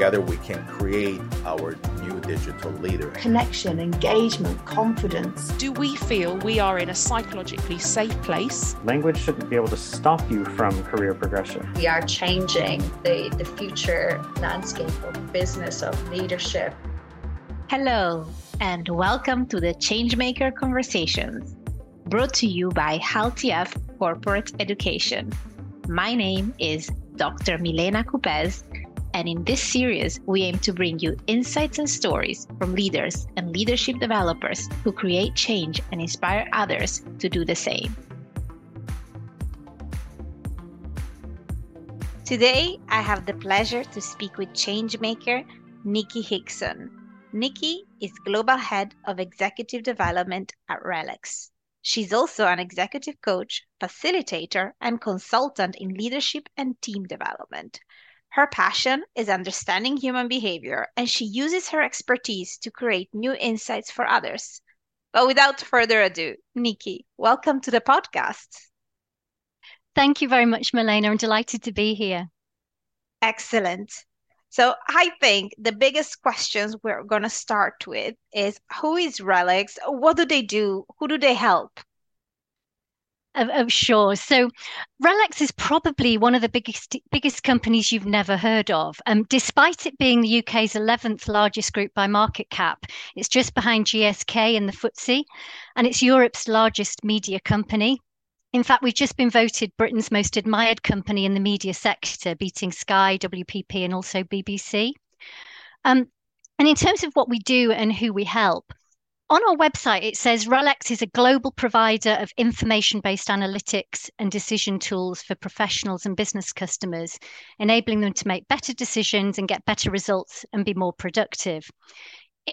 together we can create our new digital leader. Connection, engagement, confidence. Do we feel we are in a psychologically safe place? Language shouldn't be able to stop you from career progression. We are changing the, the future landscape of business, of leadership. Hello, and welcome to the Changemaker Conversations, brought to you by Hult EF Corporate Education. My name is Dr. Milena Coupez, and in this series, we aim to bring you insights and stories from leaders and leadership developers who create change and inspire others to do the same. Today, I have the pleasure to speak with changemaker Nicki Hickson. Nicki is Global Head of Executive Development at RELX. She's also an executive coach, facilitator, and consultant in leadership and team development. Her passion is understanding human behavior, and she uses her expertise to create new insights for others. But without further ado, Nicki, welcome to the podcast. Thank you very much, Milena. I'm delighted to be here. Excellent. So I think the biggest questions we're going to start with is who is RELX? What do they do? Who do they help? Of, of sure. So RELX is probably one of the biggest biggest companies you've never heard of. Um, despite it being the UK's 11th largest group by market cap, it's just behind GSK and the FTSE, and it's Europe's largest media company. In fact, we've just been voted Britain's most admired company in the media sector, beating Sky, WPP, and also BBC. Um, and in terms of what we do and who we help, on our website, it says RELX is a global provider of information based analytics and decision tools for professionals and business customers, enabling them to make better decisions and get better results and be more productive.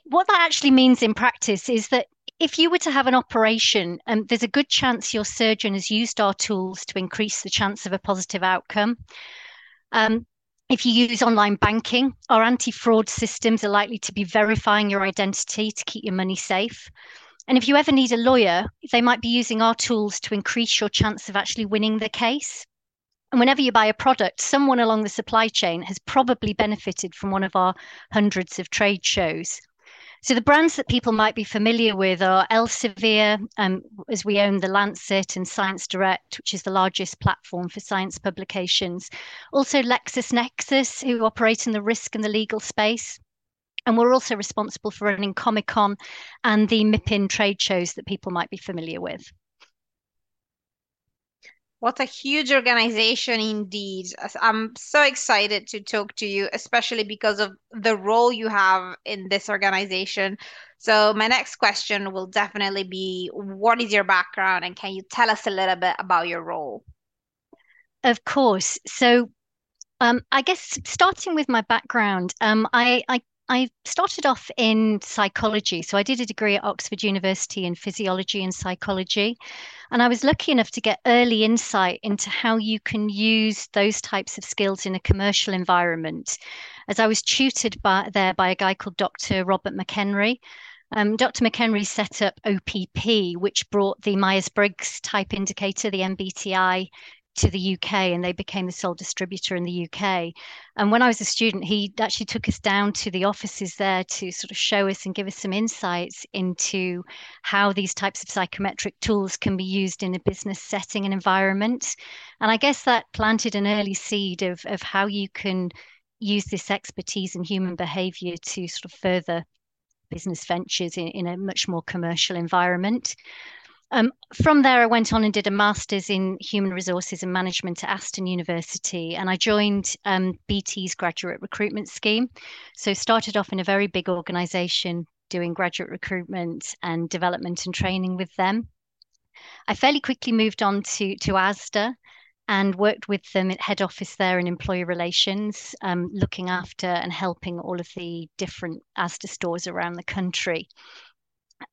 What that actually means in practice is that if you were to have an operation, um, there's a good chance your surgeon has used our tools to increase the chance of a positive outcome. Um, if you use online banking, our anti fraud systems are likely to be verifying your identity to keep your money safe. And if you ever need a lawyer, they might be using our tools to increase your chance of actually winning the case. And whenever you buy a product, someone along the supply chain has probably benefited from one of our hundreds of trade shows. So the brands that people might be familiar with are Elsevier, um, as we own the Lancet and Science Direct, which is the largest platform for science publications. Also LexisNexis, who operate in the risk and the legal space. And we're also responsible for running Comic Con and the MIPIM trade shows that people might be familiar with. What a huge organization indeed. I'm so excited to talk to you, especially because of the role you have in this organization. So, my next question will definitely be What is your background, and can you tell us a little bit about your role? Of course. So, um, I guess starting with my background, um, I, I I started off in psychology. So I did a degree at Oxford University in physiology and psychology. And I was lucky enough to get early insight into how you can use those types of skills in a commercial environment. As I was tutored by, there by a guy called Dr. Robert McHenry. Um, Dr. McHenry set up OPP, which brought the Myers Briggs type indicator, the MBTI, to the UK and they became the sole distributor in the UK. And when I was a student, he actually took us down to the offices there to sort of show us and give us some insights into how these types of psychometric tools can be used in a business setting and environment. And I guess that planted an early seed of, of how you can use this expertise in human behavior to sort of further business ventures in, in a much more commercial environment. Um, from there, I went on and did a master's in human resources and management at Aston University, and I joined um, BT's graduate recruitment scheme. So, started off in a very big organisation doing graduate recruitment and development and training with them. I fairly quickly moved on to to ASDA and worked with them at head office there in employee relations, um, looking after and helping all of the different ASDA stores around the country.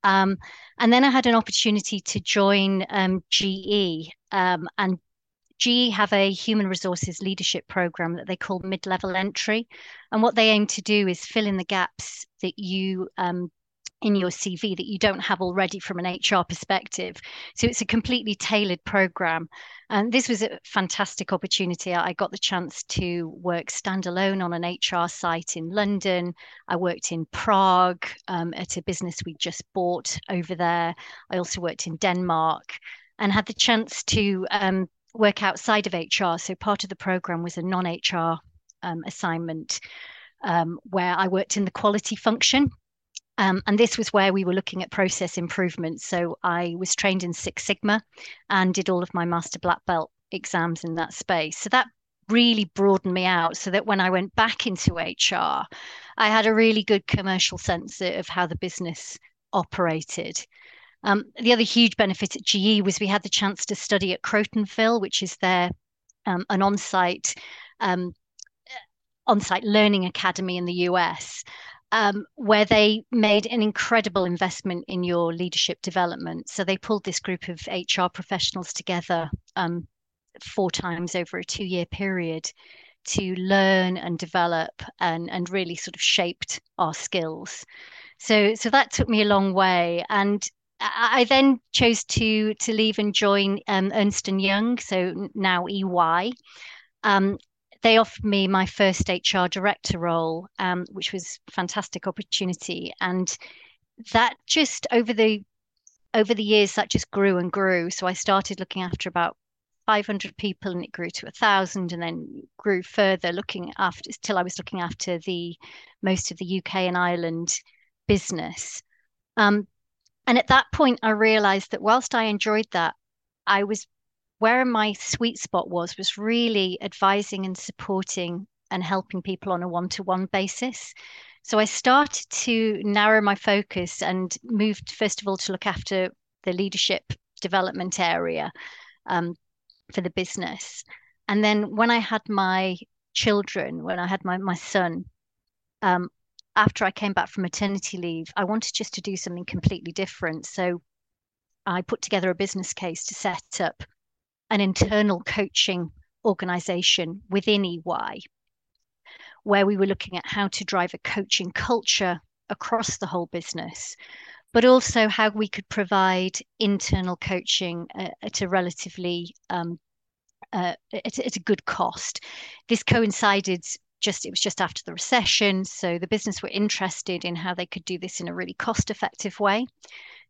Um, and then I had an opportunity to join um, GE, um, and GE have a human resources leadership program that they call mid level entry. And what they aim to do is fill in the gaps that you um, in your CV that you don't have already from an HR perspective. So it's a completely tailored program. And this was a fantastic opportunity. I got the chance to work standalone on an HR site in London. I worked in Prague um, at a business we just bought over there. I also worked in Denmark and had the chance to um, work outside of HR. So part of the program was a non HR um, assignment um, where I worked in the quality function. Um, and this was where we were looking at process improvement. So I was trained in Six Sigma and did all of my master black belt exams in that space. So that really broadened me out so that when I went back into HR, I had a really good commercial sense of how the business operated. Um, the other huge benefit at GE was we had the chance to study at Crotonville, which is their um, an on-site um, on-site learning academy in the US um, where they made an incredible investment in your leadership development. So they pulled this group of HR professionals together um, four times over a two-year period to learn and develop and and really sort of shaped our skills. So so that took me a long way and. I then chose to to leave and join um, Ernst and Young, so now EY, um, they offered me my first HR director role, um, which was a fantastic opportunity. And that just over the over the years that just grew and grew. So I started looking after about 500 people and it grew to a thousand and then grew further looking after till I was looking after the most of the UK and Ireland business. Um, and at that point, I realized that whilst I enjoyed that, I was where my sweet spot was was really advising and supporting and helping people on a one-to-one basis. So I started to narrow my focus and moved first of all to look after the leadership development area um, for the business. And then when I had my children, when I had my my son, um, after I came back from maternity leave, I wanted just to do something completely different. So I put together a business case to set up an internal coaching organization within EY, where we were looking at how to drive a coaching culture across the whole business, but also how we could provide internal coaching uh, at a relatively um, uh, at, at, a good cost. This coincided just it was just after the recession, so the business were interested in how they could do this in a really cost effective way.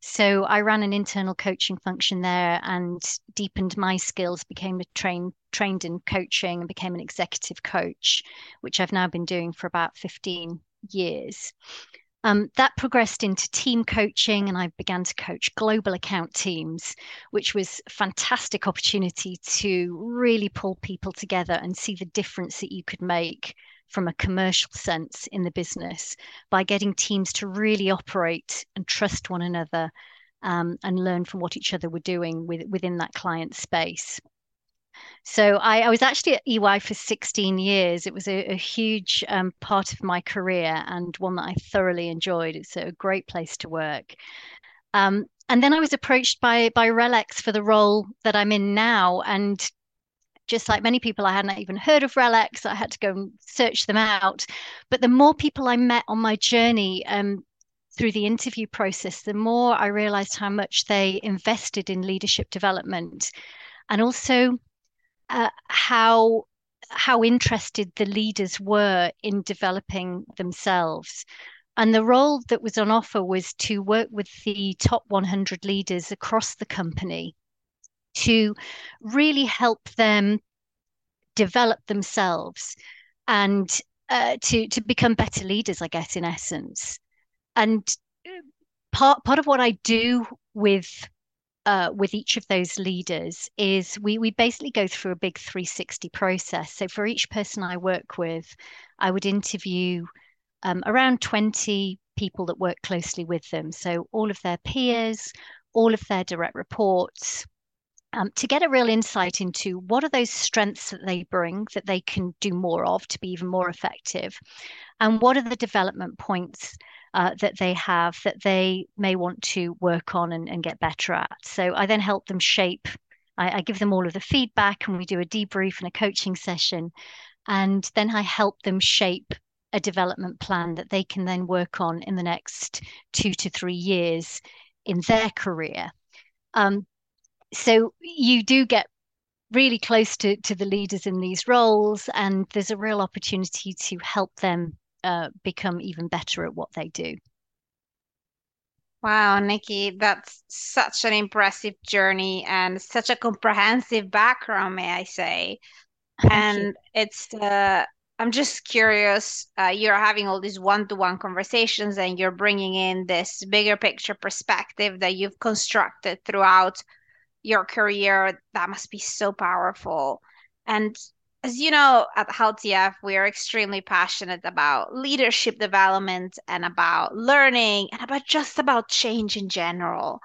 So I ran an internal coaching function there and deepened my skills, became a trained trained in coaching and became an executive coach, which I've now been doing for about 15 years. Um, that progressed into team coaching, and I began to coach global account teams, which was a fantastic opportunity to really pull people together and see the difference that you could make from a commercial sense in the business by getting teams to really operate and trust one another um, and learn from what each other were doing with, within that client space. So I, I, was actually at EY for 16 years. It was a, a huge um, part of my career and one that I thoroughly enjoyed. It's a great place to work. Um, and then I was approached by by RELX for the role that I'm in now, and just like many people, I hadn't even heard of RELX. I had to go and search them out. But the more people I met on my journey um, through the interview process, the more I realized how much they invested in leadership development and also uh, how how interested the leaders were in developing themselves. And the role that was on offer was to work with the top 100 leaders across the company to really help them develop themselves and uh, to to become better leaders, I guess, in essence. And uh, part part of what I do with uh, with each of those leaders is we we basically go through a big 360 process. So for each person I work with, I would interview um, around 20 people that work closely with them. So all of their peers, all of their direct reports, um, to get a real insight into what are those strengths that they bring that they can do more of to be even more effective, and what are the development points uh, that they have that they may want to work on and, and get better at. So I then help them shape. I, I give them all of the feedback, and we do a debrief and a coaching session, and then I help them shape a development plan that they can then work on in the next two to three years in their career. Um, so you do get really close to, to the leaders in these roles, and there's a real opportunity to help them uh, become even better at what they do. Wow, Nicki, that's such an impressive journey and such a comprehensive background, may I say. Thank And you. it's uh, I'm just curious. Uh, you're having all these one-to-one conversations, and you're bringing in this bigger picture perspective that you've constructed throughout your career. That must be so powerful. And as you know, at Hult EF, we are extremely passionate about leadership development and about learning and about just about change in general.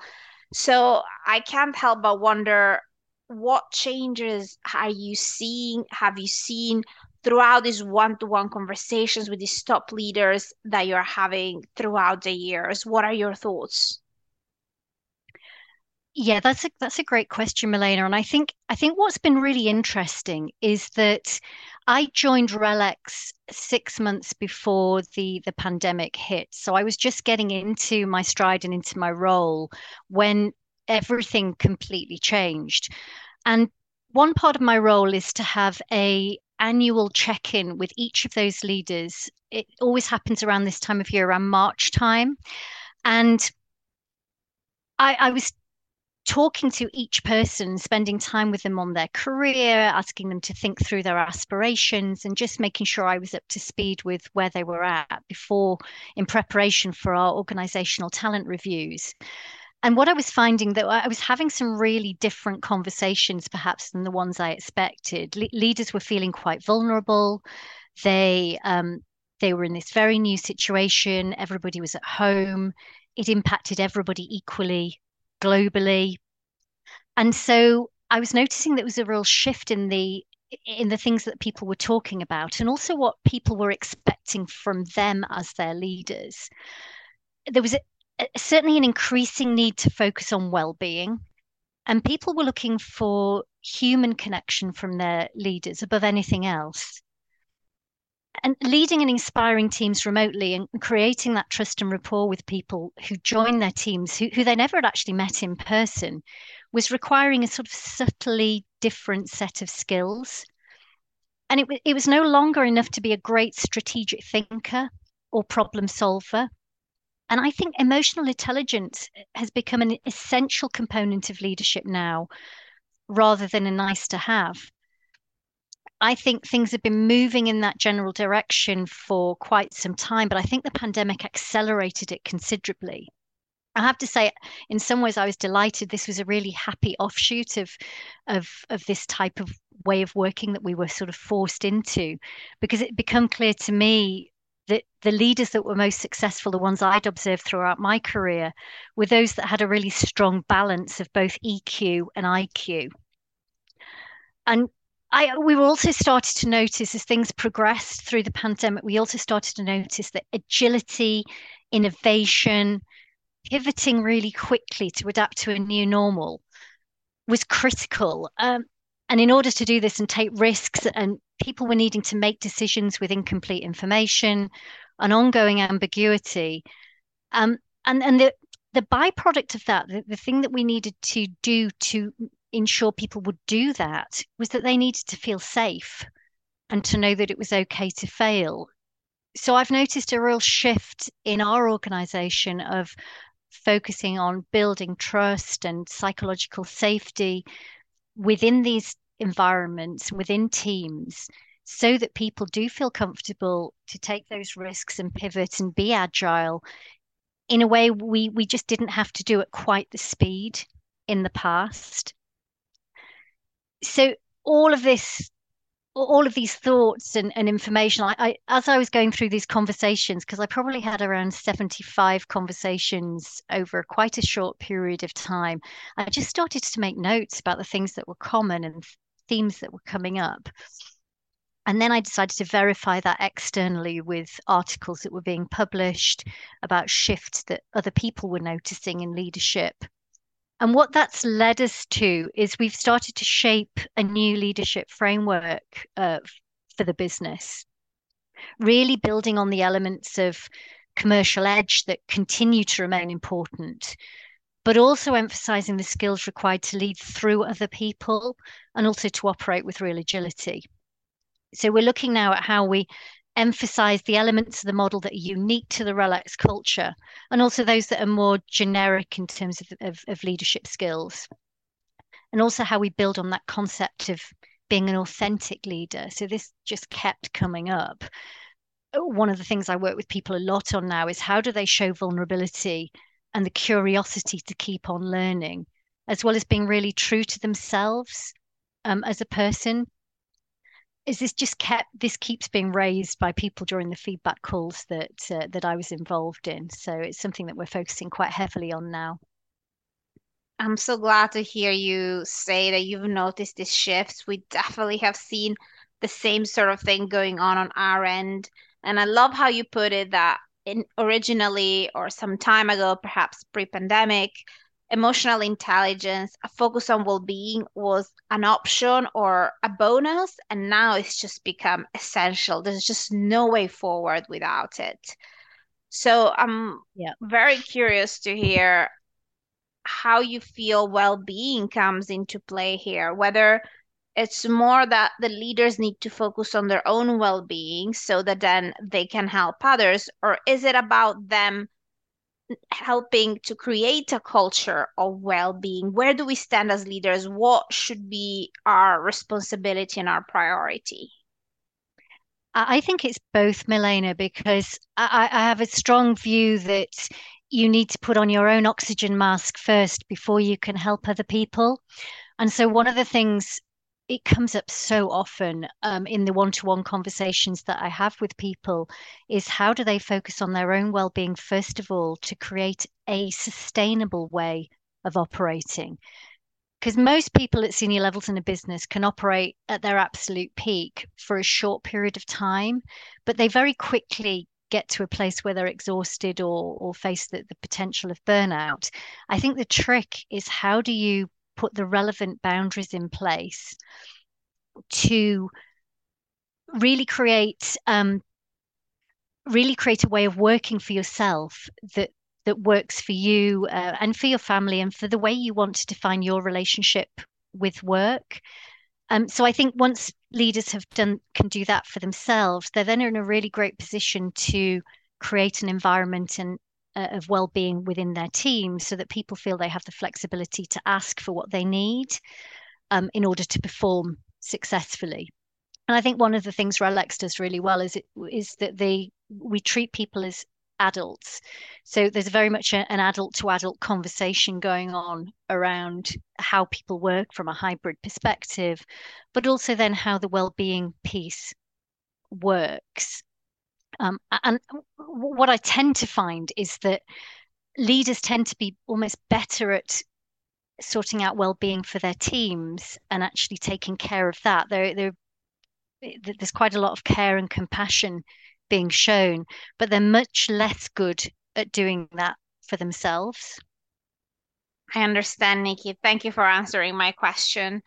So I can't help but wonder what changes are you seeing, have you seen throughout these one-to-one conversations with these top leaders that you're having throughout the years? What are your thoughts? Yeah, that's a that's a great question, Milena. And I think I think what's been really interesting is that I joined RELX six months before the the pandemic hit. So I was just getting into my stride and into my role when everything completely changed. And one part of my role is to have a annual check-in with each of those leaders. It always happens around this time of year, around March time. And I, I was talking to each person, spending time with them on their career, asking them to think through their aspirations, and just making sure I was up to speed with where they were at before in preparation for our organizational talent reviews. And what I was finding that I was having some really different conversations, perhaps than the ones I expected. Le- leaders were feeling quite vulnerable. They um, they were in this very new situation. Everybody was at home. It impacted everybody equally globally. And so I was noticing that there was a real shift in the in the things that people were talking about and also what people were expecting from them as their leaders. There was a, certainly an increasing need to focus on well-being and people were looking for human connection from their leaders above anything else and leading and inspiring teams remotely and creating that trust and rapport with people who join their teams who, who they never had actually met in person was requiring a sort of subtly different set of skills. And it, it was no longer enough to be a great strategic thinker or problem solver. And I think emotional intelligence has become an essential component of leadership now rather than a nice to have. I think things have been moving in that general direction for quite some time, but I think the pandemic accelerated it considerably. I have to say, in some ways, I was delighted. This was a really happy offshoot of, of, of this type of way of working that we were sort of forced into, because it became clear to me that the leaders that were most successful, the ones I'd observed throughout my career, were those that had a really strong balance of both EQ and IQ. And I we also started to notice as things progressed through the pandemic, we also started to notice that agility, innovation, pivoting really quickly to adapt to a new normal was critical. Um, and in order to do this and take risks, and people were needing to make decisions with incomplete information, an ongoing ambiguity. Um, and and the, the byproduct of that, the, the thing that we needed to do to ensure people would do that was that they needed to feel safe and to know that it was okay to fail. So I've noticed a real shift in our organization of focusing on building trust and psychological safety within these environments, within teams, so that people do feel comfortable to take those risks and pivot and be agile in a way we we just didn't have to do at quite the speed in the past so all of this all of these thoughts and, and information I, I as i was going through these conversations because i probably had around 75 conversations over quite a short period of time i just started to make notes about the things that were common and themes that were coming up and then I decided to verify that externally with articles that were being published about shifts that other people were noticing in leadership. And what that's led us to is we've started to shape a new leadership framework uh, for the business. really building on the elements of commercial edge that continue to remain important, but also emphasizing the skills required to lead through other people and also to operate with real agility. So we're looking now at how we emphasize the elements of the model that are unique to the RELX culture and also those that are more generic in terms of, of, of leadership skills. And also how we build on that concept of being an authentic leader. So this just kept coming up. One of the things I work with people a lot on now is how do they show vulnerability and the curiosity to keep on learning, as well as being really true to themselves um, as a person is this just kept this keeps being raised by people during the feedback calls that uh, that I was involved in. So it's something that we're focusing quite heavily on now. I'm so glad to hear you say that you've noticed these shifts. We definitely have seen the same sort of thing going on on our end. And I love how you put it that in originally or some time ago, perhaps pre-pandemic, emotional intelligence, a focus on well-being was an option or a bonus, and now it's just become essential. There's just no way forward without it. So I'm yeah. very curious to hear how you feel well-being comes into play here, whether it's more that the leaders need to focus on their own well-being so that then they can help others, or is it about them helping to create a culture of well-being? Where do we stand as leaders? What should be our responsibility and our priority? I think it's both milena because I, I have a strong view that you need to put on your own oxygen mask first before you can help other people. And so one of the things it comes up so often um, in the one-to-one conversations that I have with people is how do they focus on their own well-being first of all to create a sustainable way of operating? Because most people at senior levels in a business can operate at their absolute peak for a short period of time but they very quickly get to a place where they're exhausted or or face the, the potential of burnout. I think the trick is how do you put the relevant boundaries in place to really create um, really create a way of working for yourself that that works for you uh, and for your family and for the way you want to define your relationship with work. Um, so I think once leaders have done can do that for themselves, they're then in a really great position to create an environment and uh, of well-being within their team so that people feel they have the flexibility to ask for what they need um, in order to perform successfully. And i think one of the things RELX does really well is it is that they we treat people as adults. So there's very much a, an adult to adult conversation going on around how people work from a hybrid perspective but also then how the well-being piece works um, and what I tend to find is that leaders tend to be almost better at sorting out well-being for their teams and actually taking care of that. There, there, there's quite a lot of care and compassion being shown, but they're much less good at doing that for themselves. I understand, Nicki. Thank you for answering my question.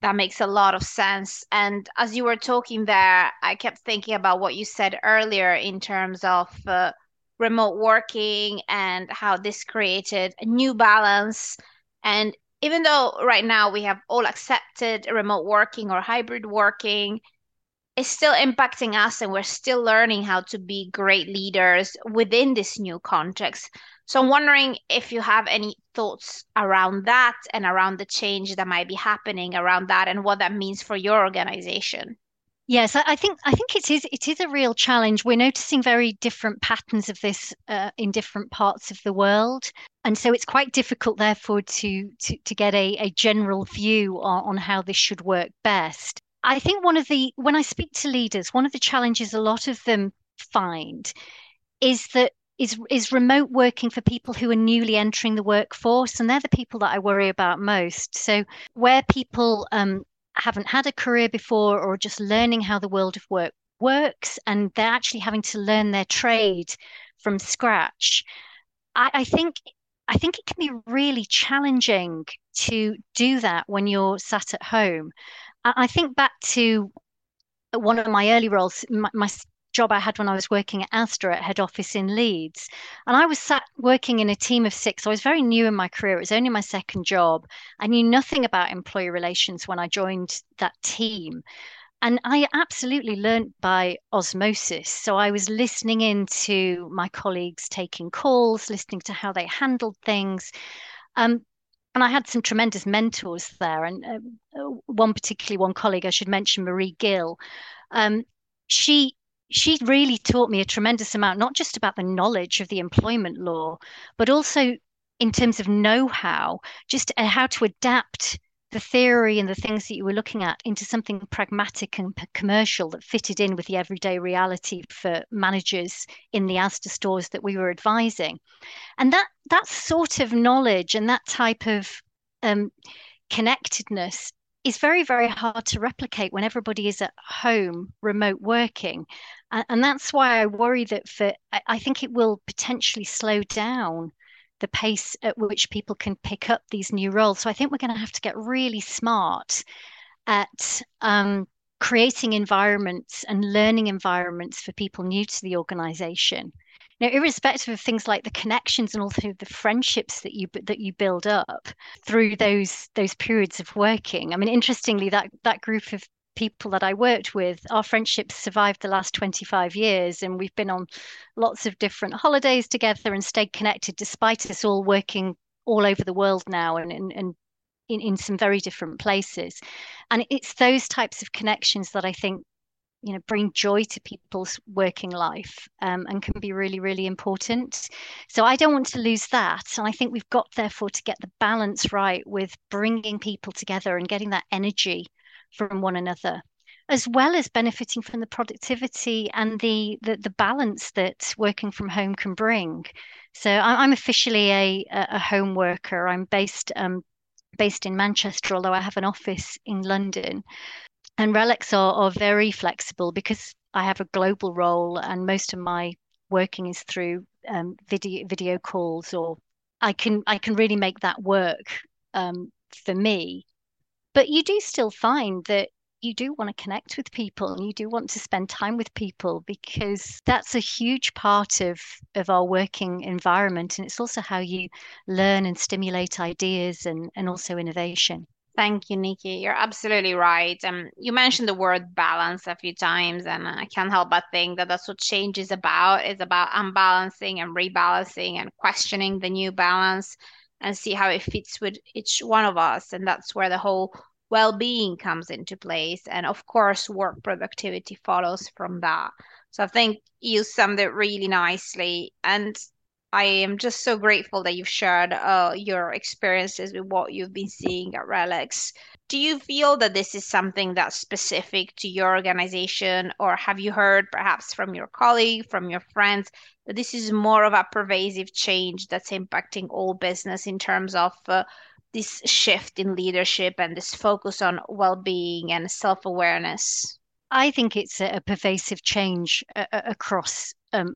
That makes a lot of sense. And as you were talking there, I kept thinking about what you said earlier in terms of uh, remote working and how this created a new balance. And even though right now we have all accepted remote working or hybrid working, it's still impacting us and we're still learning how to be great leaders within this new context. So I'm wondering if you have any thoughts around that and around the change that might be happening around that and what that means for your organization. Yes, I think I think it is it is a real challenge. We're noticing very different patterns of this uh, in different parts of the world, and so it's quite difficult, therefore, to to, to get a, a general view on, on how this should work best. I think one of the when I speak to leaders, one of the challenges a lot of them find is that is is remote working for people who are newly entering the workforce, and they're the people that I worry about most. So where people um, haven't had a career before or just learning how the world of work works, and they're actually having to learn their trade from scratch, I, I think I think it can be really challenging to do that when you're sat at home. I, think back to one of my early roles, my, my job I had when I was working at Asda at head office in Leeds. And I was sat working in a team of six. I was very new in my career. It was only my second job. I knew nothing about employee relations when I joined that team. And I absolutely learned by osmosis. So I was listening in to my colleagues taking calls, listening to how they handled things. Um, and I had some tremendous mentors there. And uh, uh, one particularly, one colleague I should mention, Marie Gill. Um, she she really taught me a tremendous amount, not just about the knowledge of the employment law, but also in terms of know-how, just uh, how to adapt the theory and the things that you were looking at into something pragmatic and commercial that fitted in with the everyday reality for managers in the Asda stores that we were advising. And that that sort of knowledge and that type of um, connectedness is very, very hard to replicate when everybody is at home, remote working. And, and that's why I worry that for I, I think it will potentially slow down the pace at which people can pick up these new roles. So I think we're going to have to get really smart at um, creating environments and learning environments for people new to the organization. Now, irrespective of things like the connections and also the friendships that you that you build up through those those periods of working. I mean, interestingly, that that group of people that I worked with, our friendships survived the last 25 years, and we've been on lots of different holidays together and stayed connected despite us all working all over the world now and, and, and in, in some very different places. And it's those types of connections that I think you know bring joy to people's working life um, and can be really really important so i don't want to lose that and i think we've got therefore to get the balance right with bringing people together and getting that energy from one another as well as benefiting from the productivity and the, the, the balance that working from home can bring. So I'm officially a a home worker. I'm based um, based in Manchester, although I have an office in London. And RELX are, are very flexible because I have a global role, and most of my working is through um, video video calls, or I can I can really make that work um, for me. But you do still find that you do want to connect with people and you do want to spend time with people because that's a huge part of of our working environment and it's also how you learn and stimulate ideas and and also innovation Thank you, Nicki. You're absolutely right. Um, you mentioned the word balance a few times, and I can't help but think that that's what change is about. It's about unbalancing and rebalancing and questioning the new balance and see how it fits with each one of us. And that's where the whole well-being comes into place and of course work productivity follows from that so i think you summed it really nicely and i am just so grateful that you've shared uh, your experiences with what you've been seeing at RELX do you feel that this is something that's specific to your organization or have you heard perhaps from your colleague from your friends that this is more of a pervasive change that's impacting all business in terms of uh, this shift in leadership and this focus on well-being and self-awareness? I think it's a, a pervasive change uh, across um,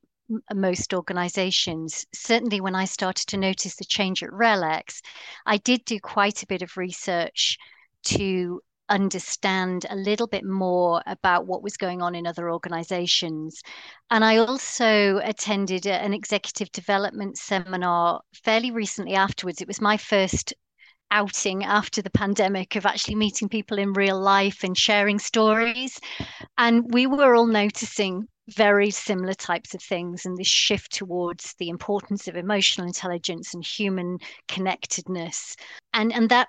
most organizations. Certainly, when I started to notice the change at RELX, I did do quite a bit of research to understand a little bit more about what was going on in other organizations. And I also attended an executive development seminar fairly recently afterwards. It was my first outing after the pandemic of actually meeting people in real life and sharing stories. And we were all noticing very similar types of things and this shift towards the importance of emotional intelligence and human connectedness. And, and that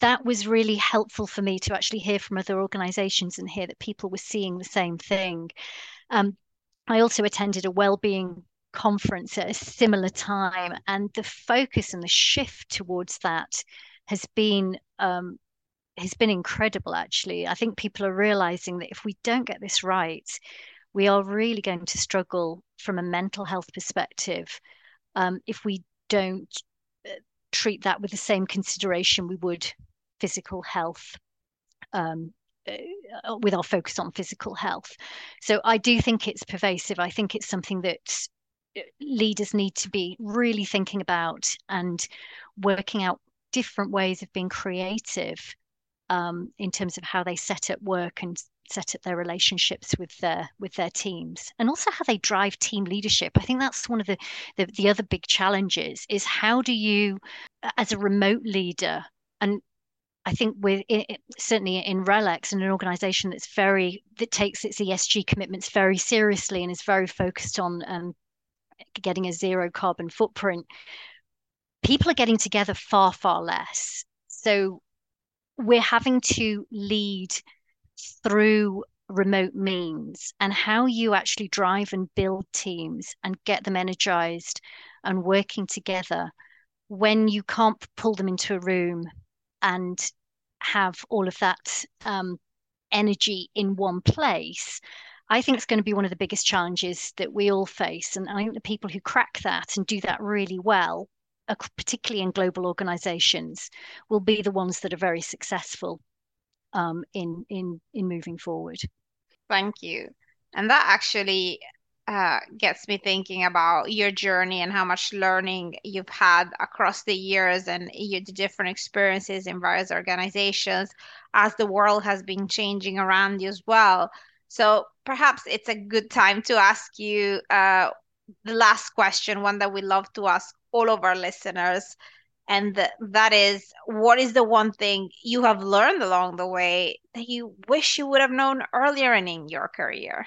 that was really helpful for me to actually hear from other organizations and hear that people were seeing the same thing. Um, I also attended a well-being conference at a similar time, and the focus and the shift towards that has been um, has been incredible. Actually, I think people are realizing that if we don't get this right, we are really going to struggle from a mental health perspective um, if we don't uh, treat that with the same consideration we would physical health. Um, uh, with our focus on physical health. So I do think it's pervasive. I think it's something that uh, leaders need to be really thinking about and working out different ways of being creative um, in terms of how they set up work and set up their relationships with their with their teams and also how they drive team leadership i think that's one of the, the the, other big challenges is how do you as a remote leader and I think with it, certainly in RELX and an organization that's very that takes its ESG commitments very seriously and is very focused on um, getting a zero carbon footprint, people are getting together far far less. So we're having to lead through remote means and how you actually drive and build teams and get them energized and working together when you can't pull them into a room and have all of that um, energy in one place, I think it's going to be one of the biggest challenges that we all face. And I think the people who crack that and do that really well, particularly in global organizations, will be the ones that are very successful um, in in in moving forward. Thank you. And that actually uh, gets me thinking about your journey and how much learning you've had across the years and your different experiences in various organizations as the world has been changing around you as well. So perhaps it's a good time to ask you uh, the last question, one that we love to ask all of our listeners. And that is, what is the one thing you have learned along the way that you wish you would have known earlier in your career?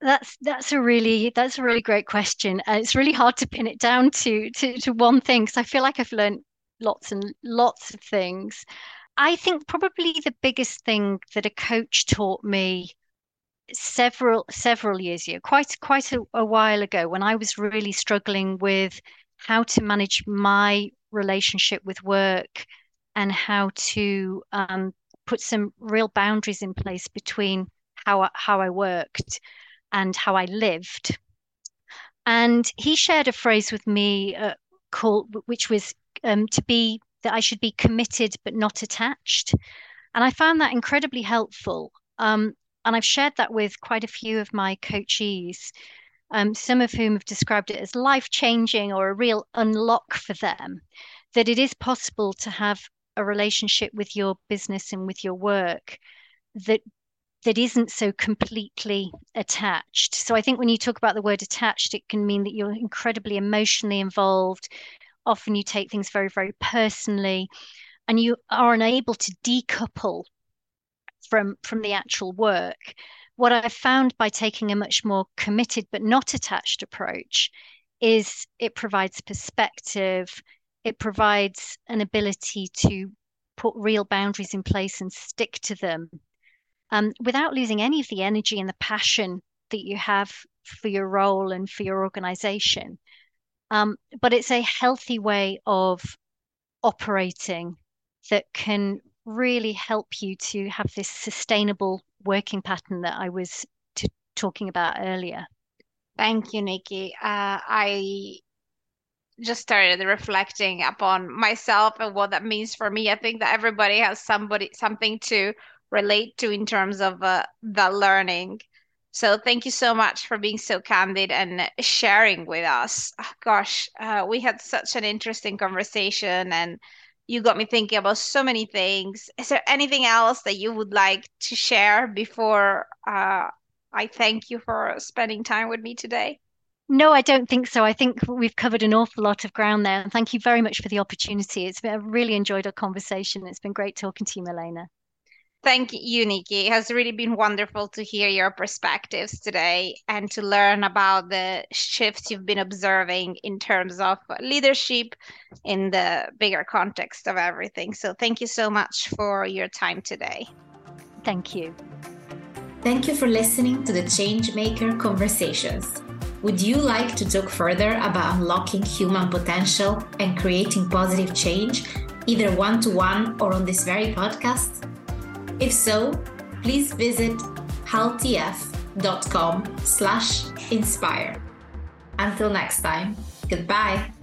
That's that's a really that's a really great question. Uh, it's really hard to pin it down to to, to one thing because I feel like I've learned lots and lots of things. I think probably the biggest thing that a coach taught me several several years ago, quite quite a, a while ago, when I was really struggling with how to manage my relationship with work and how to um, put some real boundaries in place between how how I worked and how I lived. And he shared a phrase with me uh, called, which was um, to be that I should be committed but not attached. And I found that incredibly helpful. Um, and I've shared that with quite a few of my coachees, um, some of whom have described it as life changing or a real unlock for them, that it is possible to have a relationship with your business and with your work that that isn't so completely attached. So I think when you talk about the word attached, it can mean that you're incredibly emotionally involved. Often you take things very, very personally, and you are unable to decouple from from the actual work. What I've found by taking a much more committed but not attached approach is it provides perspective, it provides an ability to put real boundaries in place and stick to them um, without losing any of the energy and the passion that you have for your role and for your organization. Um, but it's a healthy way of operating that can really help you to have this sustainable working pattern that I was t- talking about earlier. Thank you, Nicki. Uh, I just started reflecting upon myself and what that means for me. I think that everybody has somebody something to relate to in terms of uh, the learning. So thank you so much for being so candid and sharing with us. Oh, gosh, uh, we had such an interesting conversation and you got me thinking about so many things. Is there anything else that you would like to share before uh, I thank you for spending time with me today? No, I don't think so. I think we've covered an awful lot of ground there. And thank you very much for the opportunity. It's been, I've really enjoyed our conversation. It's been great talking to you, Milena. Thank you, Nicki. It has really been wonderful to hear your perspectives today and to learn about the shifts you've been observing in terms of leadership in the bigger context of everything. So, thank you so much for your time today. Thank you. Thank you for listening to the Changemaker Conversations. Would you like to talk further about unlocking human potential and creating positive change, either one to one or on this very podcast? If so, please visit hultef.com slash inspire. Until next time, goodbye.